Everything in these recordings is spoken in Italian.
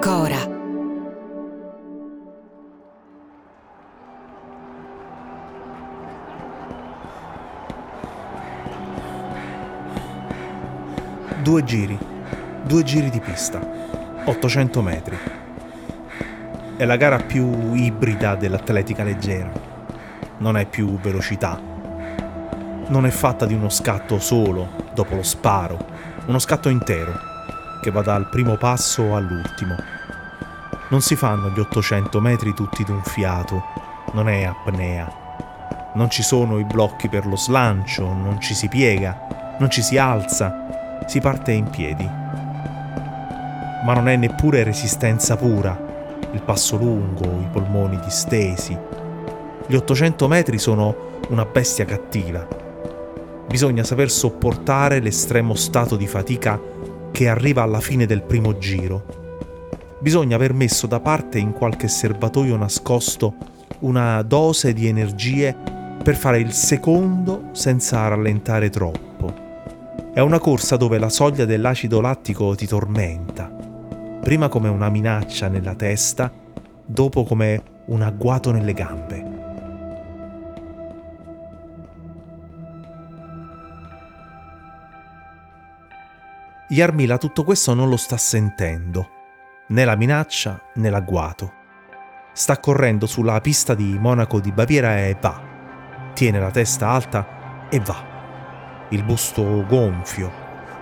Cora. Due giri, due giri di pista, 800 metri. È la gara più ibrida dell'atletica leggera. Non è più velocità. Non è fatta di uno scatto solo, dopo lo sparo, uno scatto intero, che va dal primo passo all'ultimo. Non si fanno gli 800 metri tutti d'un fiato, non è apnea. Non ci sono i blocchi per lo slancio, non ci si piega, non ci si alza, si parte in piedi. Ma non è neppure resistenza pura, il passo lungo, i polmoni distesi. Gli 800 metri sono una bestia cattiva. Bisogna saper sopportare l'estremo stato di fatica che arriva alla fine del primo giro. Bisogna aver messo da parte in qualche serbatoio nascosto una dose di energie per fare il secondo senza rallentare troppo. È una corsa dove la soglia dell'acido lattico ti tormenta, prima come una minaccia nella testa, dopo come un agguato nelle gambe. Yarmila tutto questo non lo sta sentendo, né la minaccia né l'agguato. Sta correndo sulla pista di Monaco di Baviera e va. Tiene la testa alta e va. Il busto gonfio,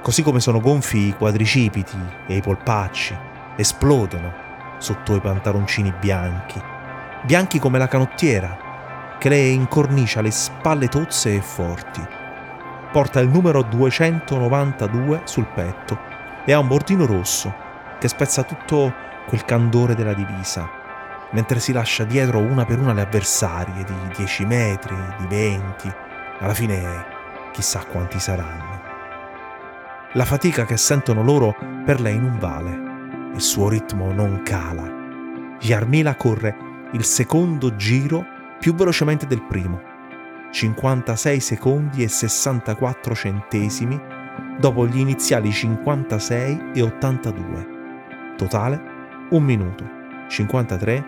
così come sono gonfi i quadricipiti e i polpacci, esplodono sotto i pantaloncini bianchi, bianchi come la canottiera, che le incornicia le spalle tozze e forti porta il numero 292 sul petto e ha un bordino rosso che spezza tutto quel candore della divisa, mentre si lascia dietro una per una le avversarie di 10 metri, di 20, alla fine chissà quanti saranno. La fatica che sentono loro per lei non vale, il suo ritmo non cala. Yarmila corre il secondo giro più velocemente del primo 56 secondi e 64 centesimi dopo gli iniziali 56 e 82. Totale 1 minuto 53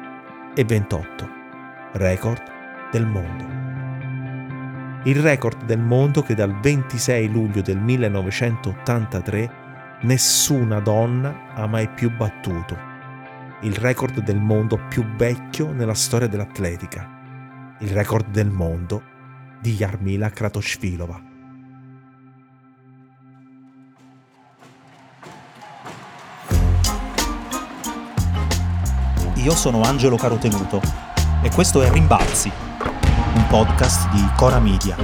e 28. Record del mondo. Il record del mondo che dal 26 luglio del 1983 nessuna donna ha mai più battuto. Il record del mondo più vecchio nella storia dell'atletica. Il record del mondo di Yarmila Kratoshvilova. Io sono Angelo Carotenuto e questo è Rimbalzi, un podcast di Cora Media.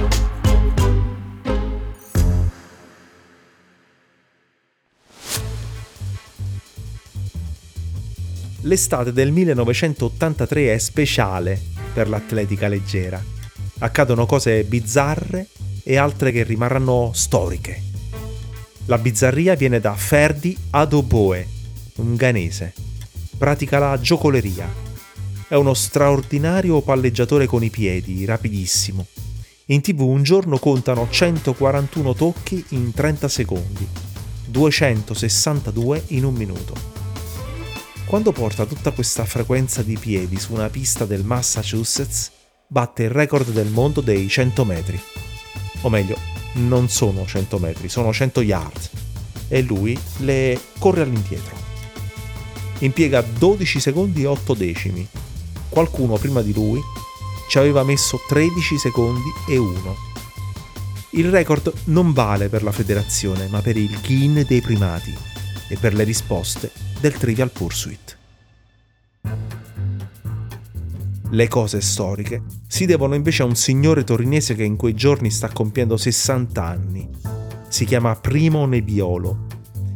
L'estate del 1983 è speciale per l'atletica leggera accadono cose bizzarre e altre che rimarranno storiche. La bizzarria viene da Ferdi Adoboe, un ghanese. Pratica la giocoleria. È uno straordinario palleggiatore con i piedi, rapidissimo. In tv un giorno contano 141 tocchi in 30 secondi, 262 in un minuto. Quando porta tutta questa frequenza di piedi su una pista del Massachusetts, batte il record del mondo dei 100 metri. O meglio, non sono 100 metri, sono 100 yard. E lui le corre all'indietro. Impiega 12 secondi e 8 decimi. Qualcuno prima di lui ci aveva messo 13 secondi e 1. Il record non vale per la federazione, ma per il Guin dei primati e per le risposte del Trivial Pursuit. Le cose storiche si devono invece a un signore torinese che in quei giorni sta compiendo 60 anni. Si chiama Primo Nebiolo.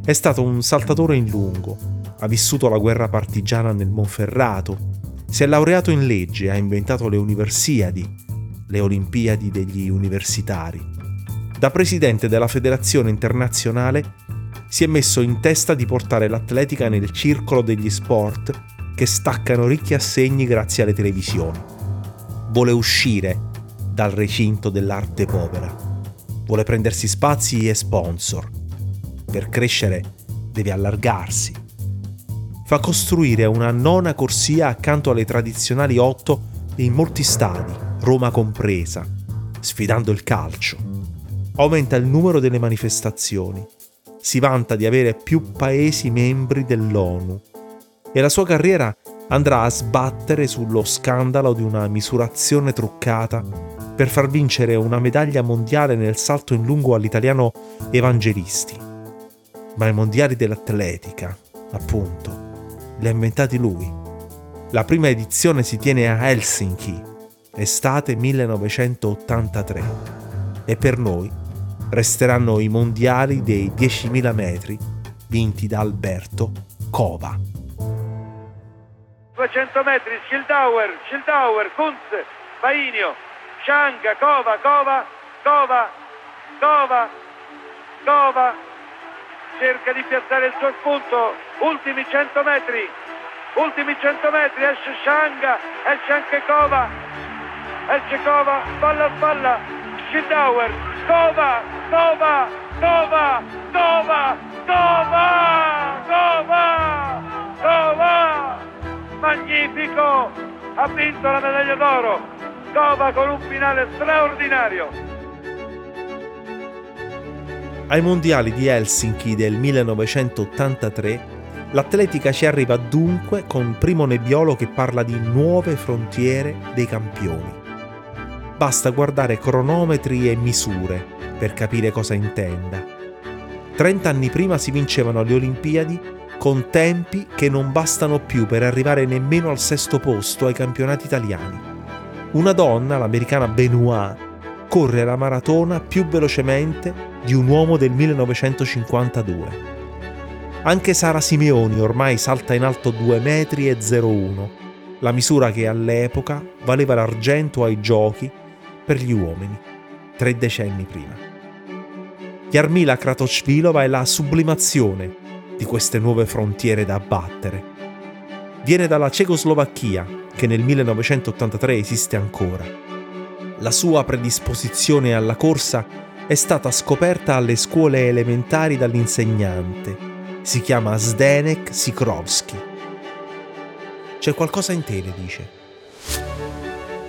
È stato un saltatore in lungo, ha vissuto la guerra partigiana nel Monferrato, si è laureato in legge, ha inventato le universiadi, le Olimpiadi degli universitari. Da presidente della Federazione Internazionale si è messo in testa di portare l'atletica nel circolo degli sport che staccano ricchi assegni grazie alle televisioni. Vuole uscire dal recinto dell'arte povera. Vuole prendersi spazi e sponsor. Per crescere deve allargarsi. Fa costruire una nona corsia accanto alle tradizionali otto in molti stadi, Roma compresa, sfidando il calcio. Aumenta il numero delle manifestazioni si vanta di avere più paesi membri dell'ONU e la sua carriera andrà a sbattere sullo scandalo di una misurazione truccata per far vincere una medaglia mondiale nel salto in lungo all'italiano Evangelisti. Ma i mondiali dell'atletica, appunto, li ha inventati lui. La prima edizione si tiene a Helsinki, estate 1983, e per noi resteranno i mondiali dei 10.000 metri vinti da Alberto Cova. 200 metri, Schildauer, Schildauer, Kunz, Bainio, Scianga, Cova, Cova, Cova, Cova, Cova, cerca di piazzare il suo spunto, ultimi 100 metri, ultimi 100 metri, esce Scianga, esce anche Cova, esce Cova, spalla a spalla, Schildauer, Cova, Cova, Cova, Cova, Cova, Cova, Cova, magnifico, ha vinto la medaglia d'oro, Cova con un finale straordinario. Ai mondiali di Helsinki del 1983 L'atletica ci arriva dunque con Primo Nebbiolo che parla di nuove frontiere dei campioni. Basta guardare cronometri e misure per capire cosa intenda. 30 anni prima si vincevano le Olimpiadi con tempi che non bastano più per arrivare nemmeno al sesto posto ai campionati italiani. Una donna, l'americana Benoit, corre la maratona più velocemente di un uomo del 1952. Anche Sara Simeoni ormai salta in alto 2 metri 01, la misura che all'epoca valeva l'argento ai giochi per gli uomini, tre decenni prima. Yarmila Kratochvilova è la sublimazione di queste nuove frontiere da abbattere. Viene dalla Cecoslovacchia, che nel 1983 esiste ancora. La sua predisposizione alla corsa è stata scoperta alle scuole elementari dall'insegnante. Si chiama Zdenek Sikrovsky. C'è qualcosa in te, le dice.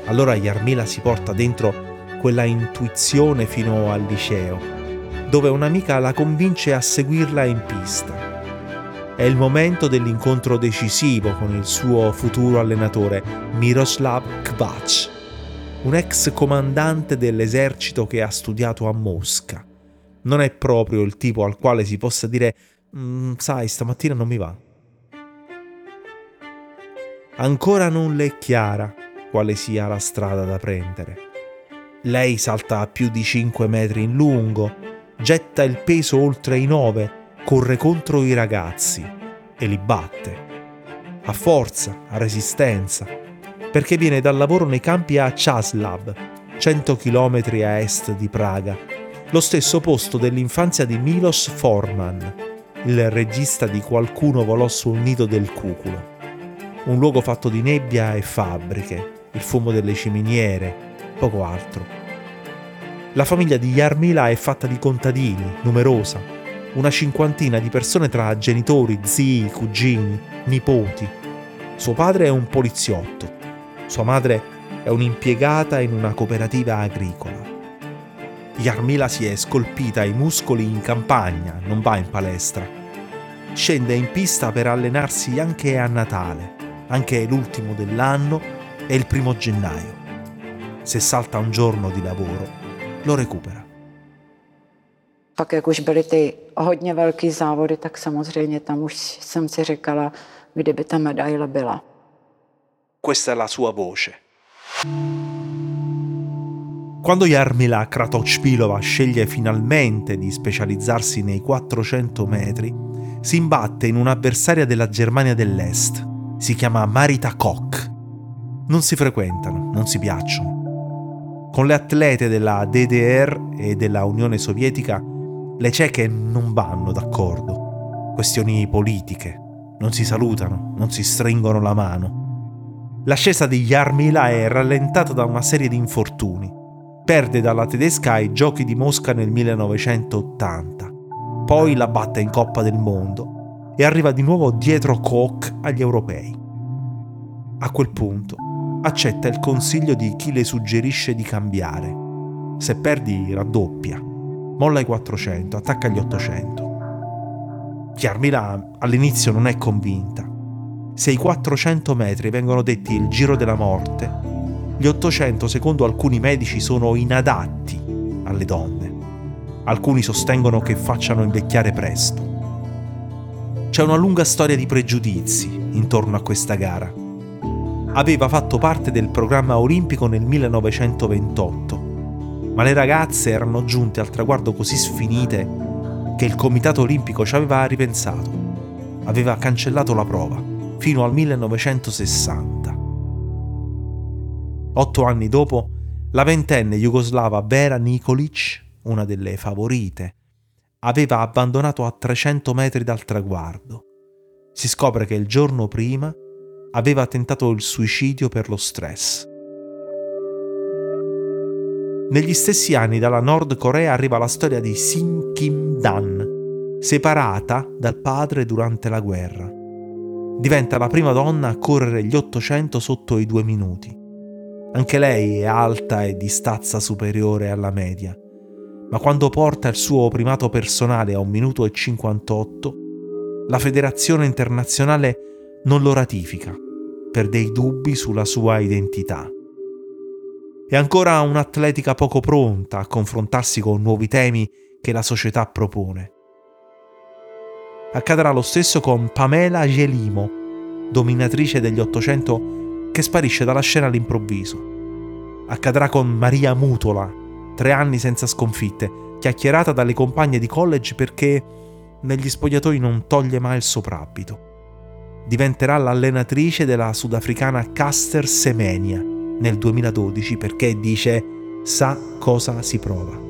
Allora Yarmila si porta dentro quella intuizione fino al liceo, dove un'amica la convince a seguirla in pista. È il momento dell'incontro decisivo con il suo futuro allenatore Miroslav Kvac, un ex comandante dell'esercito che ha studiato a Mosca. Non è proprio il tipo al quale si possa dire mm, sai, stamattina non mi va. Ancora non le è chiara quale sia la strada da prendere. Lei salta a più di 5 metri in lungo, getta il peso oltre i 9, corre contro i ragazzi e li batte. Ha forza, ha resistenza, perché viene dal lavoro nei campi a Chaslav, 100 km a est di Praga, lo stesso posto dell'infanzia di Milos Forman, il regista di Qualcuno volò sul nido del cuculo. Un luogo fatto di nebbia e fabbriche, il fumo delle ciminiere, poco altro. La famiglia di Yarmila è fatta di contadini, numerosa, una cinquantina di persone tra genitori, zii, cugini, nipoti. Suo padre è un poliziotto, sua madre è un'impiegata in una cooperativa agricola. Yarmila si è scolpita i muscoli in campagna, non va in palestra. Scende in pista per allenarsi anche a Natale, anche l'ultimo dell'anno è il primo gennaio. Se salta un giorno di lavoro, lo recupera. Pak jak už byly ty hodně velký závody, tak samozřejmě tam už jsem si říkala, kdyby ta medaile byla. Questa è la sua voce. Quando Jarmila Kratochpilova sceglie finalmente di specializzarsi nei 400 metri, si imbatte in un'avversaria della Germania dell'Est. Si chiama Marita Koch. Non si frequentano, non si piacciono. Con le atlete della DDR e della Unione Sovietica, le ceche non vanno d'accordo. Questioni politiche, non si salutano, non si stringono la mano. L'ascesa di Jarmila è rallentata da una serie di infortuni perde dalla tedesca ai Giochi di Mosca nel 1980. Poi la batte in Coppa del Mondo e arriva di nuovo dietro Koch agli europei. A quel punto accetta il consiglio di chi le suggerisce di cambiare. Se perdi raddoppia, molla i 400, attacca gli 800. Chiarmila all'inizio non è convinta. Se i 400 metri vengono detti il giro della morte, gli 800 secondo alcuni medici sono inadatti alle donne. Alcuni sostengono che facciano invecchiare presto. C'è una lunga storia di pregiudizi intorno a questa gara. Aveva fatto parte del programma olimpico nel 1928, ma le ragazze erano giunte al traguardo così sfinite che il Comitato Olimpico ci aveva ripensato. Aveva cancellato la prova fino al 1960. Otto anni dopo, la ventenne jugoslava Vera Nikolic, una delle favorite, aveva abbandonato a 300 metri dal traguardo. Si scopre che il giorno prima aveva tentato il suicidio per lo stress. Negli stessi anni dalla Nord Corea arriva la storia di Sin Kim-dan, separata dal padre durante la guerra. Diventa la prima donna a correre gli 800 sotto i due minuti. Anche lei è alta e di stazza superiore alla media, ma quando porta il suo primato personale a 1 minuto e 58, la federazione internazionale non lo ratifica per dei dubbi sulla sua identità. È ancora un'atletica poco pronta a confrontarsi con nuovi temi che la società propone. Accadrà lo stesso con Pamela Gelimo, dominatrice degli 800 che sparisce dalla scena all'improvviso. Accadrà con Maria Mutola, tre anni senza sconfitte, chiacchierata dalle compagne di college perché negli spogliatoi non toglie mai il soprabito. Diventerà l'allenatrice della sudafricana Caster Semenia nel 2012 perché dice sa cosa si prova.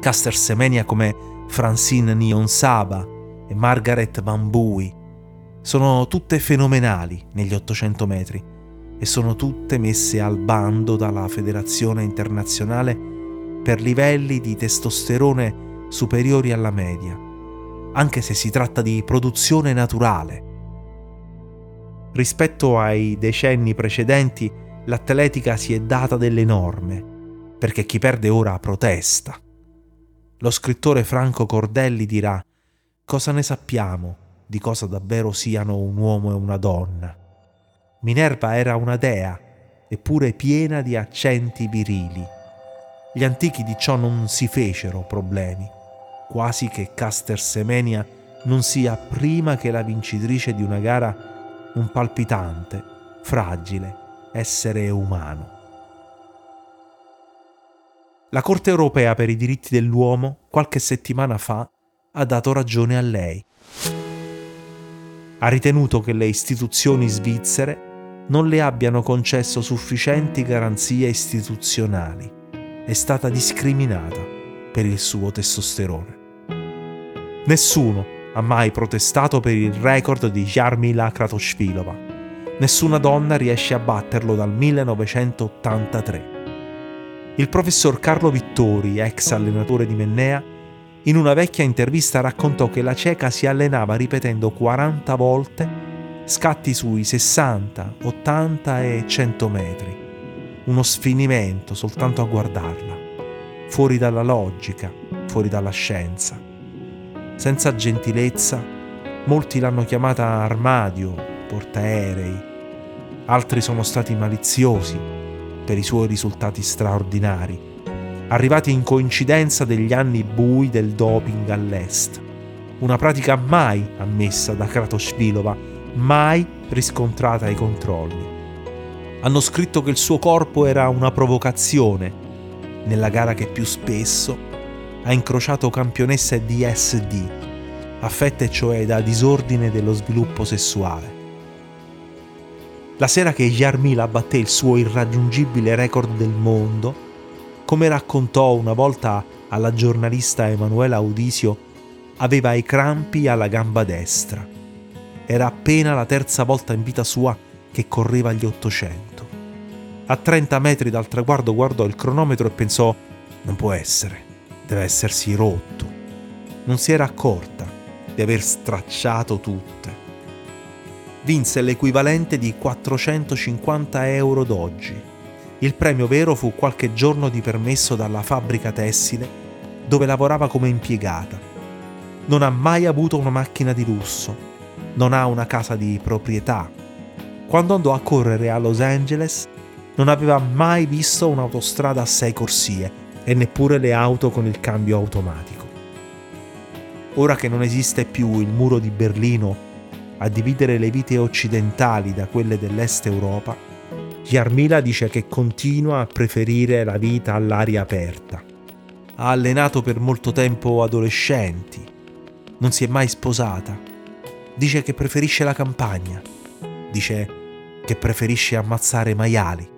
Caster Semenia come Francine Nionsaba e Margaret Bambui sono tutte fenomenali negli 800 metri e sono tutte messe al bando dalla Federazione Internazionale per livelli di testosterone superiori alla media, anche se si tratta di produzione naturale. Rispetto ai decenni precedenti, l'atletica si è data delle norme, perché chi perde ora protesta. Lo scrittore Franco Cordelli dirà cosa ne sappiamo di cosa davvero siano un uomo e una donna. Minerva era una dea, eppure piena di accenti virili. Gli antichi di ciò non si fecero problemi, quasi che Caster Semenia non sia prima che la vincitrice di una gara un palpitante, fragile essere umano. La Corte europea per i diritti dell'uomo qualche settimana fa ha dato ragione a lei. Ha ritenuto che le istituzioni svizzere non le abbiano concesso sufficienti garanzie istituzionali. È stata discriminata per il suo testosterone. Nessuno ha mai protestato per il record di Jarmila Kratoshvilova. Nessuna donna riesce a batterlo dal 1983. Il professor Carlo Vittori, ex allenatore di Mennea, in una vecchia intervista raccontò che la cieca si allenava ripetendo 40 volte scatti sui 60, 80 e 100 metri. Uno sfinimento soltanto a guardarla, fuori dalla logica, fuori dalla scienza. Senza gentilezza, molti l'hanno chiamata armadio, portaerei, altri sono stati maliziosi per i suoi risultati straordinari, arrivati in coincidenza degli anni bui del doping all'est, una pratica mai ammessa da Kratoshvilova mai riscontrata ai controlli. Hanno scritto che il suo corpo era una provocazione nella gara che più spesso ha incrociato campionesse di SD, affette cioè da disordine dello sviluppo sessuale. La sera che Jarmila batté il suo irraggiungibile record del mondo, come raccontò una volta alla giornalista Emanuela Audisio, aveva i crampi alla gamba destra. Era appena la terza volta in vita sua che correva agli 800. A 30 metri dal traguardo guardò il cronometro e pensò: non può essere, deve essersi rotto. Non si era accorta di aver stracciato tutte. Vinse l'equivalente di 450 euro d'oggi. Il premio vero fu qualche giorno di permesso dalla fabbrica tessile dove lavorava come impiegata. Non ha mai avuto una macchina di lusso, non ha una casa di proprietà. Quando andò a correre a Los Angeles non aveva mai visto un'autostrada a sei corsie e neppure le auto con il cambio automatico. Ora che non esiste più il muro di Berlino a dividere le vite occidentali da quelle dell'est Europa, Jarmila dice che continua a preferire la vita all'aria aperta. Ha allenato per molto tempo adolescenti, non si è mai sposata, dice che preferisce la campagna, dice che preferisce ammazzare maiali,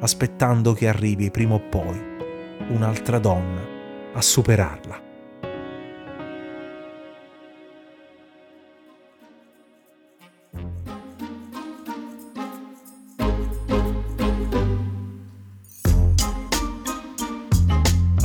aspettando che arrivi prima o poi un'altra donna a superarla.